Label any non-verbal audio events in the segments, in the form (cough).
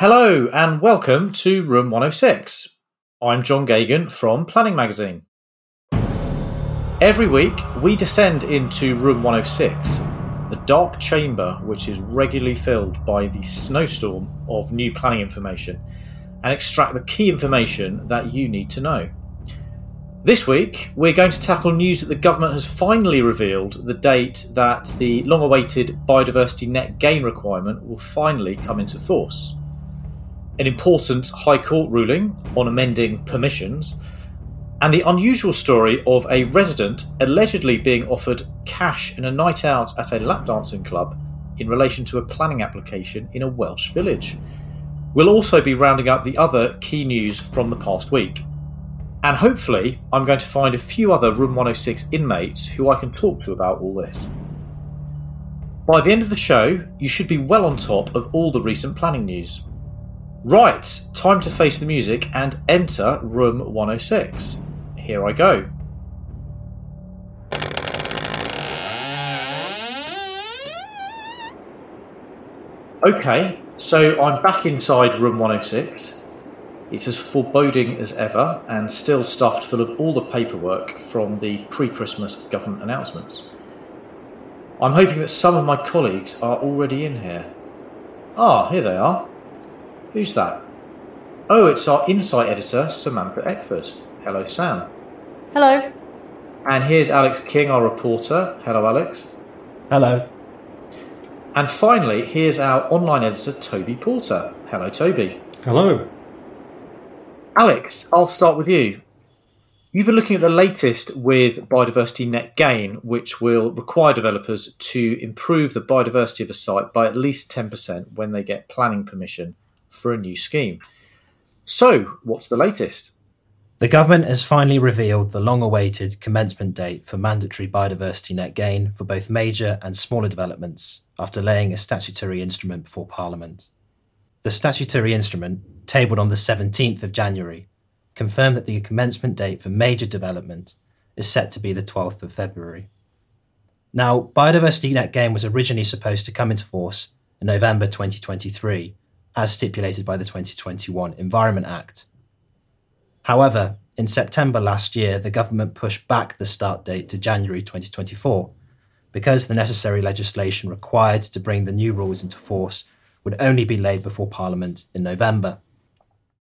Hello and welcome to Room 106. I'm John Geoghegan from Planning Magazine. Every week, we descend into Room 106, the dark chamber which is regularly filled by the snowstorm of new planning information, and extract the key information that you need to know. This week, we're going to tackle news that the government has finally revealed the date that the long awaited biodiversity net gain requirement will finally come into force. An important High Court ruling on amending permissions, and the unusual story of a resident allegedly being offered cash and a night out at a lap dancing club in relation to a planning application in a Welsh village. We'll also be rounding up the other key news from the past week. And hopefully, I'm going to find a few other Room 106 inmates who I can talk to about all this. By the end of the show, you should be well on top of all the recent planning news. Right, time to face the music and enter Room 106. Here I go. Okay, so I'm back inside Room 106. It's as foreboding as ever and still stuffed full of all the paperwork from the pre Christmas government announcements. I'm hoping that some of my colleagues are already in here. Ah, here they are. Who's that? Oh, it's our insight editor, Samantha Eckford. Hello, Sam. Hello. And here's Alex King, our reporter. Hello, Alex. Hello. And finally, here's our online editor, Toby Porter. Hello, Toby. Hello. Alex, I'll start with you. You've been looking at the latest with Biodiversity Net Gain, which will require developers to improve the biodiversity of a site by at least 10% when they get planning permission for a new scheme. So, what's the latest? The government has finally revealed the long awaited commencement date for mandatory biodiversity net gain for both major and smaller developments after laying a statutory instrument before Parliament. The statutory instrument, tabled on the 17th of January, confirmed that the commencement date for major development is set to be the 12th of February. Now, biodiversity net gain was originally supposed to come into force in November 2023, as stipulated by the 2021 Environment Act. However, in September last year, the government pushed back the start date to January 2024 because the necessary legislation required to bring the new rules into force would only be laid before Parliament in November.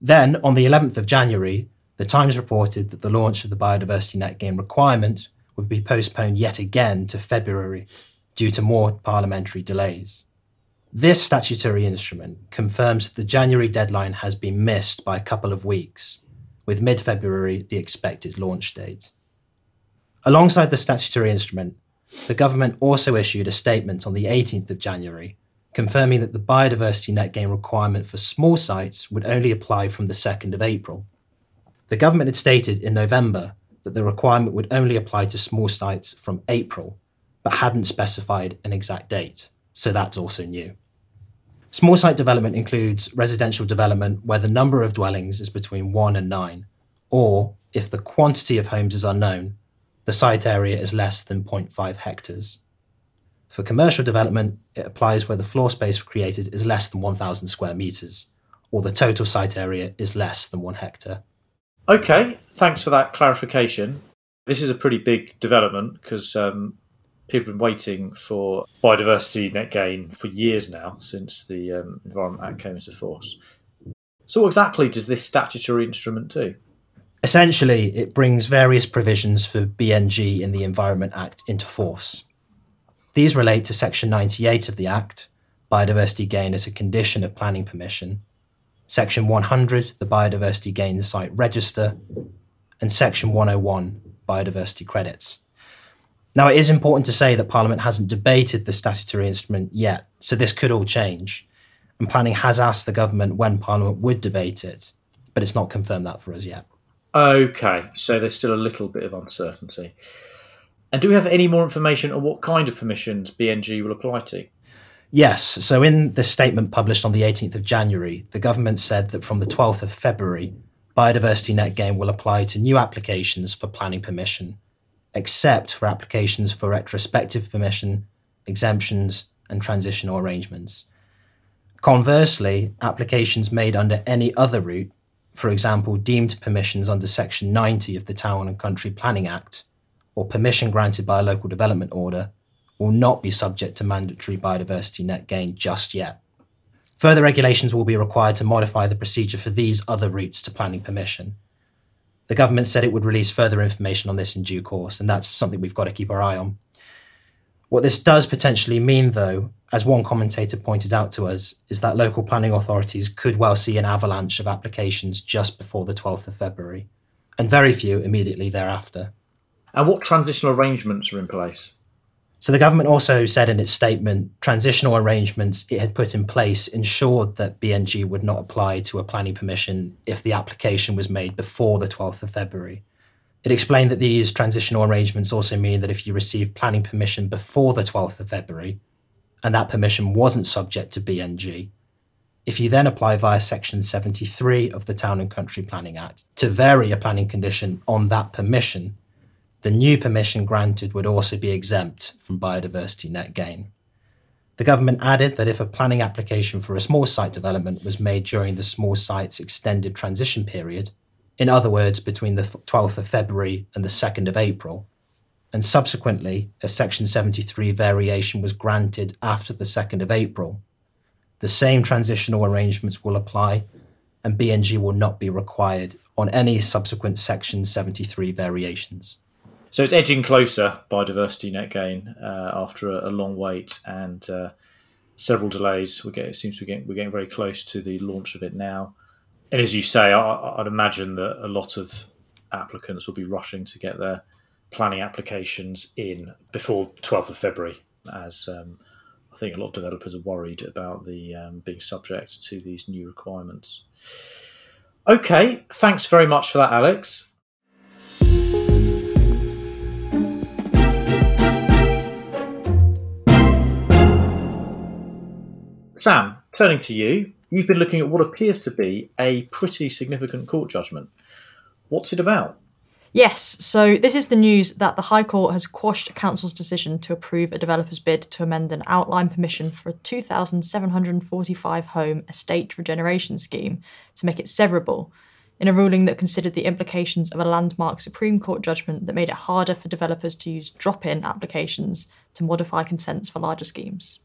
Then, on the 11th of January, the Times reported that the launch of the biodiversity net gain requirement would be postponed yet again to February due to more parliamentary delays. This statutory instrument confirms that the January deadline has been missed by a couple of weeks, with mid February the expected launch date. Alongside the statutory instrument, the government also issued a statement on the 18th of January confirming that the biodiversity net gain requirement for small sites would only apply from the 2nd of April. The government had stated in November that the requirement would only apply to small sites from April, but hadn't specified an exact date, so that's also new. Small site development includes residential development where the number of dwellings is between 1 and 9, or if the quantity of homes is unknown, the site area is less than 0.5 hectares. For commercial development, it applies where the floor space created is less than 1,000 square metres, or the total site area is less than one hectare. Okay, thanks for that clarification. This is a pretty big development because um, people have been waiting for biodiversity net gain for years now since the um, Environment Act came into force. So, what exactly does this statutory instrument do? Essentially, it brings various provisions for BNG in the Environment Act into force. These relate to Section 98 of the Act, biodiversity gain as a condition of planning permission, Section 100, the biodiversity gain site register, and Section 101, biodiversity credits. Now, it is important to say that Parliament hasn't debated the statutory instrument yet, so this could all change. And planning has asked the government when Parliament would debate it, but it's not confirmed that for us yet. Okay, so there's still a little bit of uncertainty. And do we have any more information on what kind of permissions BNG will apply to? Yes. So, in the statement published on the 18th of January, the government said that from the 12th of February, biodiversity net gain will apply to new applications for planning permission except for applications for retrospective permission, exemptions, and transitional arrangements. Conversely, applications made under any other route, for example, deemed permissions under Section 90 of the Town and Country Planning Act, or permission granted by a local development order, will not be subject to mandatory biodiversity net gain just yet. Further regulations will be required to modify the procedure for these other routes to planning permission. The government said it would release further information on this in due course, and that's something we've got to keep our eye on. What this does potentially mean, though, as one commentator pointed out to us, is that local planning authorities could well see an avalanche of applications just before the 12th of February, and very few immediately thereafter. And what transitional arrangements are in place? So the government also said in its statement transitional arrangements it had put in place ensured that BNG would not apply to a planning permission if the application was made before the 12th of February. It explained that these transitional arrangements also mean that if you receive planning permission before the 12th of February and that permission wasn't subject to BNG, if you then apply via Section 73 of the Town and Country Planning Act to vary a planning condition on that permission, the new permission granted would also be exempt from biodiversity net gain. The government added that if a planning application for a small site development was made during the small site's extended transition period, in other words, between the 12th of February and the 2nd of April, and subsequently a Section 73 variation was granted after the 2nd of April, the same transitional arrangements will apply and BNG will not be required on any subsequent Section 73 variations. So it's edging closer biodiversity net gain uh, after a, a, long wait and uh, several delays. We get, it seems we're getting, we're getting very close to the launch of it now. And as you say, I, would imagine that a lot of applicants will be rushing to get their planning applications in before 12th of February, as um, I think a lot of developers are worried about the um, being subject to these new requirements. Okay, thanks very much for that, Alex. Sam, turning to you, you've been looking at what appears to be a pretty significant court judgment. What's it about? Yes, so this is the news that the High Court has quashed Council's decision to approve a developer's bid to amend an outline permission for a 2,745 home estate regeneration scheme to make it severable, in a ruling that considered the implications of a landmark Supreme Court judgment that made it harder for developers to use drop in applications to modify consents for larger schemes.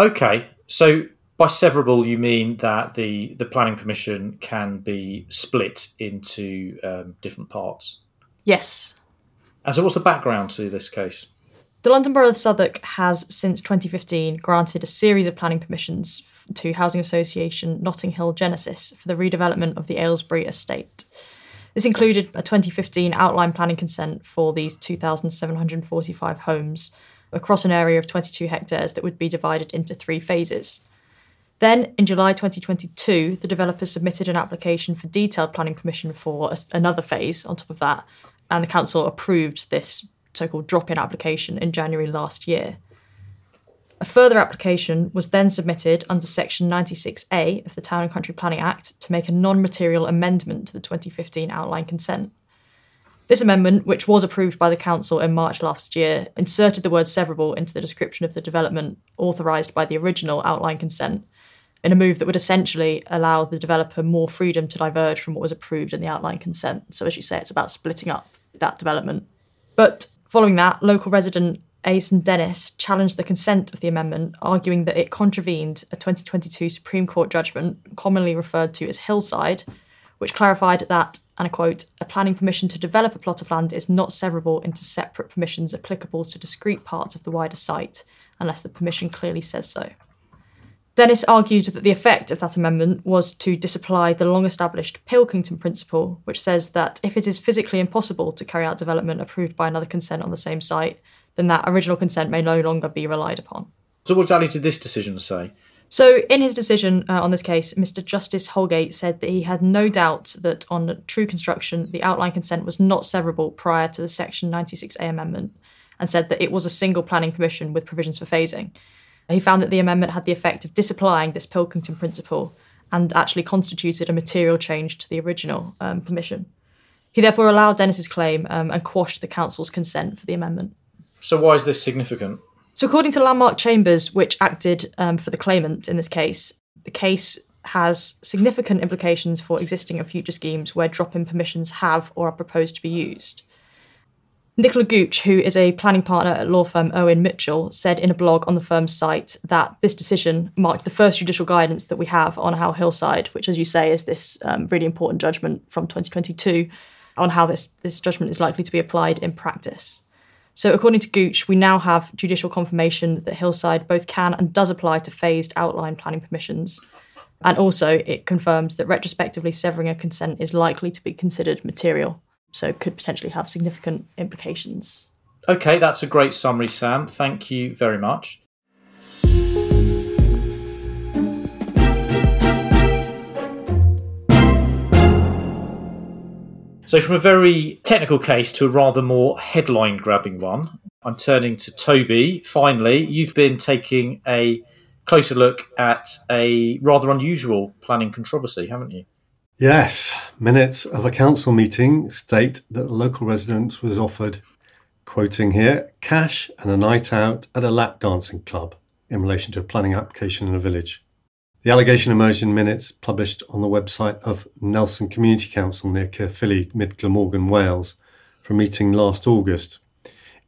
Okay, so by severable, you mean that the, the planning permission can be split into um, different parts? Yes. And so, what's the background to this case? The London Borough of Southwark has, since 2015, granted a series of planning permissions to Housing Association Notting Hill Genesis for the redevelopment of the Aylesbury estate. This included a 2015 outline planning consent for these 2,745 homes across an area of 22 hectares that would be divided into three phases. Then, in July 2022, the developer submitted an application for detailed planning permission for another phase on top of that, and the council approved this so called drop in application in January last year. A further application was then submitted under Section 96A of the Town and Country Planning Act to make a non material amendment to the 2015 outline consent. This amendment, which was approved by the Council in March last year, inserted the word severable into the description of the development authorised by the original outline consent, in a move that would essentially allow the developer more freedom to diverge from what was approved in the outline consent. So, as you say, it's about splitting up that development. But following that, local resident Aysen Dennis challenged the consent of the amendment, arguing that it contravened a 2022 Supreme Court judgment, commonly referred to as Hillside, which clarified that, and I quote, a planning permission to develop a plot of land is not severable into separate permissions applicable to discrete parts of the wider site, unless the permission clearly says so. Dennis argued that the effect of that amendment was to disapply the long established Pilkington principle, which says that if it is physically impossible to carry out development approved by another consent on the same site, then that original consent may no longer be relied upon. So, what exactly did this decision say? So, in his decision uh, on this case, Mr. Justice Holgate said that he had no doubt that on true construction, the outline consent was not severable prior to the Section 96A amendment, and said that it was a single planning permission with provisions for phasing. He found that the amendment had the effect of disapplying this Pilkington principle and actually constituted a material change to the original um, permission. He therefore allowed Dennis's claim um, and quashed the council's consent for the amendment. So, why is this significant? So, according to Landmark Chambers, which acted um, for the claimant in this case, The case has significant implications for existing and future schemes where drop in permissions have or are proposed to be used. Nicola Gooch, who is a planning partner at law firm Irwin Mitchell, said in a blog on the firm's site that this decision marked the first judicial guidance that we have on how Hillside, which, as you say, is this um, really important judgment from 2022, on how this, this judgment is likely to be applied in practice. So, according to Gooch, we now have judicial confirmation that Hillside both can and does apply to phased outline planning permissions. And also, it confirms that retrospectively severing a consent is likely to be considered material, so could potentially have significant implications. Okay, that's a great summary, Sam. Thank you very much. So, from a very technical case to a rather more headline grabbing one, I'm turning to Toby. Finally, you've been taking a closer look at a rather unusual planning controversy, haven't you? Yes. Minutes of a council meeting state that a local resident was offered, quoting here, cash and a night out at a lap dancing club in relation to a planning application in a village. The allegation emerged in minutes published on the website of Nelson Community Council near Caerphilly, mid Glamorgan, Wales, a meeting last August.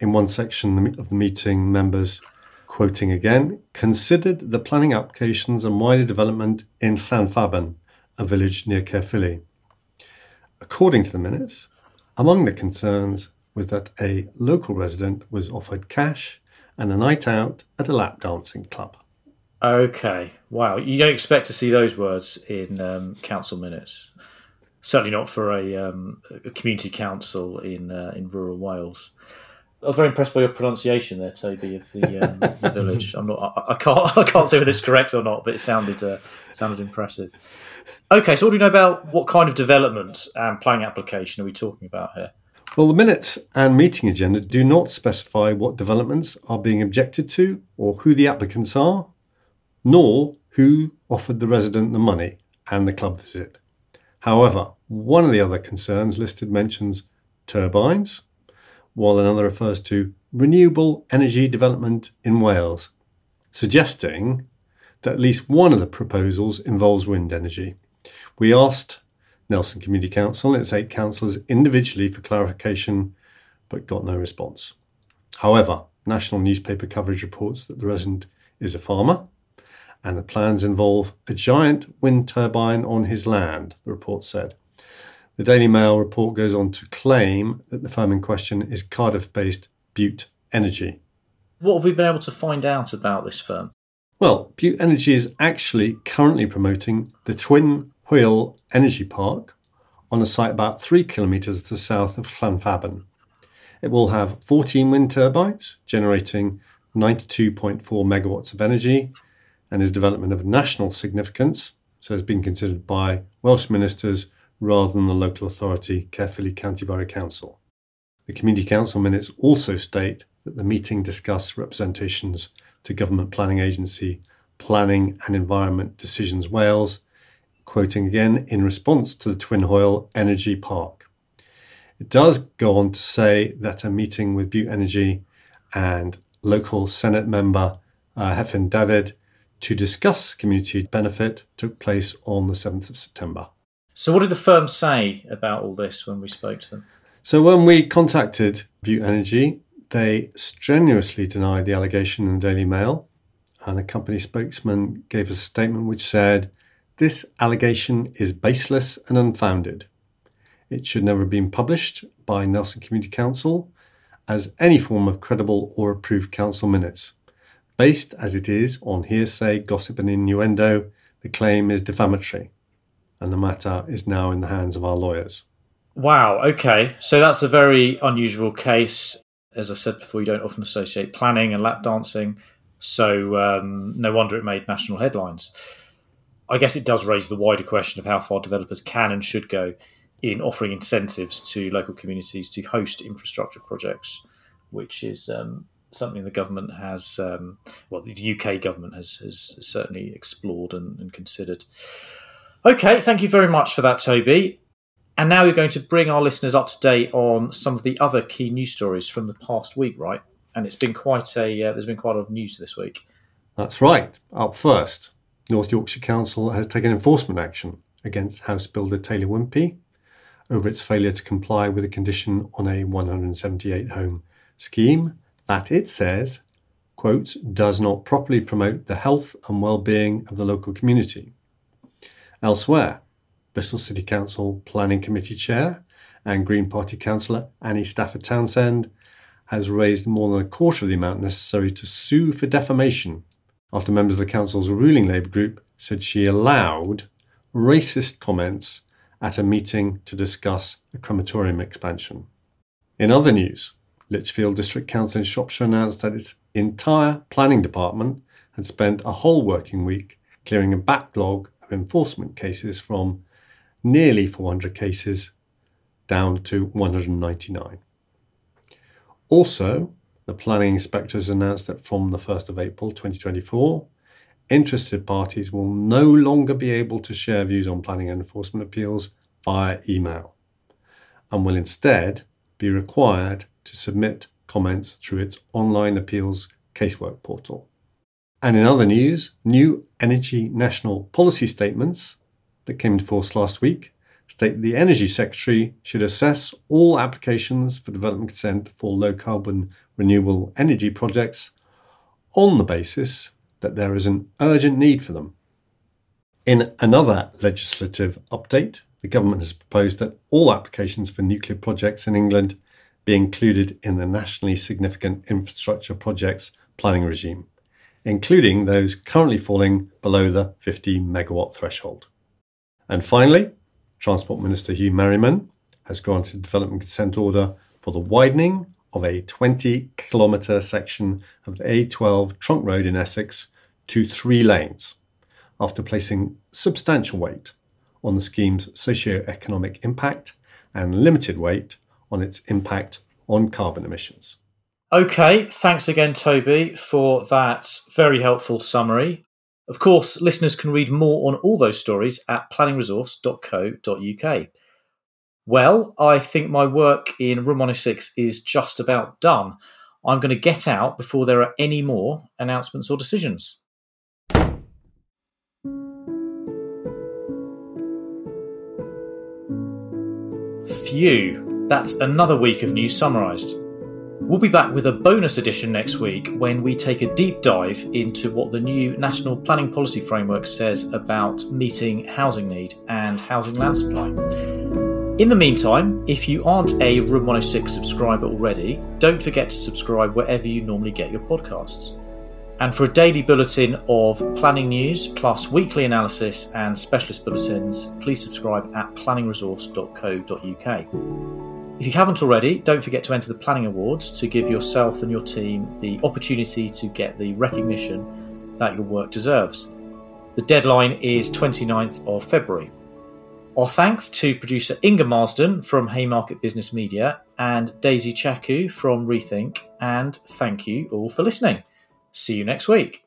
In one section of the meeting, members, quoting again, considered the planning applications and wider development in Llanfabon, a village near Caerphilly. According to the minutes, among the concerns was that a local resident was offered cash and a night out at a lap dancing club. Okay. Wow. You don't expect to see those words in um, council minutes. Certainly not for a, um, a community council in uh, in rural Wales. I was very impressed by your pronunciation there, Toby, of the, um, the (laughs) village. I'm not. I, I, can't. (laughs) I can't say whether it's correct or not, but it sounded uh, sounded impressive. Okay, so what do we know about what kind of development and planning application are we talking about here? Well, the minutes and meeting agenda do not specify what developments are being objected to or who the applicants are, nor who offered the resident the money and the club visit. However, one of the other concerns listed mentions turbines, while another refers to renewable energy development in Wales, suggesting that at least one of the proposals involves wind energy. We asked Nelson Community Council and its eight councillors individually for clarification, but got no response. However, national newspaper coverage reports that the resident is a farmer and the plans involve a giant wind turbine on his land, the report said. The Daily Mail report goes on to claim that the firm in question is Cardiff based Bute Energy. What have we been able to find out about this firm? Well, Bute Energy is actually currently promoting the Twyn Hywel Energy Park on a site about three kilometres to the south of Llanfabon. It will have 14 wind turbines generating 92.4 megawatts of energy and is development of national significance, so it's been considered by Welsh ministers rather than the local authority, Caerphilly County Borough Council. The Community Council minutes also state that the meeting discussed representations to Government Planning Agency Planning and Environment Decisions Wales, quoting again, in response to the Twyn Hywel Energy Park. It does go on to say that a meeting with Bute Energy and local Senedd member uh, Hefin David to discuss community benefit took place on the 7th of September. So, what did the firm say about all this when we spoke to them? So, when we contacted Bute Energy, they strenuously denied the allegation in the Daily Mail, and a company spokesman gave a statement which said, This allegation is baseless and unfounded. It should never have been published by Nelson Community Council as any form of credible or approved council minutes. Based as it is on hearsay, gossip, and innuendo, the claim is defamatory, and the matter is now in the hands of our lawyers. Wow, okay. So that's a very unusual case. As I said before, you don't often associate planning and lap dancing, so um, no wonder it made national headlines. I guess it does raise the wider question of how far developers can and should go in offering incentives to local communities to host infrastructure projects, which is um, something the government has, um, well, the UK government has, has certainly explored and, and, considered. Okay, thank you very much for that, Toby. And now we're going to bring our listeners up to date on some of the other key news stories from the past week, right? And it's been quite a, uh, there's been quite a lot of news this week. That's right. Up first, North Yorkshire Council has taken enforcement action against house builder Taylor Wimpey over its failure to comply with a condition on a 178 home scheme that it says, quote, does not properly promote the health and well-being of the local community. Elsewhere, Bristol City Council Planning Committee Chair and Green Party Councillor Ani Stafford Townsend has raised more than a quarter of the amount necessary to sue for defamation after members of the council's ruling Labour group said she allowed racist comments at a meeting to discuss a crematorium expansion. In other news, Lichfield District Council in Shropshire announced that its entire planning department had spent a whole working week clearing a backlog of enforcement cases from nearly 400 cases down to 199. Also, the planning inspectors announced that from the 1st of April 2024, interested parties will no longer be able to share views on planning and enforcement appeals via email and will instead be required to submit comments through its online appeals casework portal. And in other news, new energy national policy statements that came into force last week state the Energy Secretary should assess all applications for development consent for low carbon renewable energy projects on the basis that there is an urgent need for them. In another legislative update, the government has proposed that all applications for nuclear projects in England be included in the nationally significant infrastructure projects planning regime, including those currently falling below the 50 megawatt threshold. And finally, Transport Minister Huw Merriman has granted development consent order for the widening of a 20 kilometre section of the A12 trunk road in Essex to three lanes after placing substantial weight on the scheme's socio-economic impact and limited weight on its impact on carbon emissions. Okay, thanks again, Toby, for that very helpful summary. Of course, listeners can read more on all those stories at planningresource.co.uk. Well, I think my work in Room 106 is just about done. I'm going to get out before there are any more announcements or decisions. Phew, that's another week of news summarised. We'll be back with a bonus edition next week when we take a deep dive into what the new National Planning Policy Framework says about meeting housing need and housing land supply. In the meantime, if you aren't a Room 106 subscriber already, don't forget to subscribe wherever you normally get your podcasts. And for a daily bulletin of planning news, plus weekly analysis and specialist bulletins, please subscribe at planningresource.co.uk. If you haven't already, don't forget to enter the Planning Awards to give yourself and your team the opportunity to get the recognition that your work deserves. The deadline is 29th of February. Our thanks to producer Inga Marsden from Haymarket Business Media and Daisy Chaku from Rethink, and thank you all for listening. See you next week.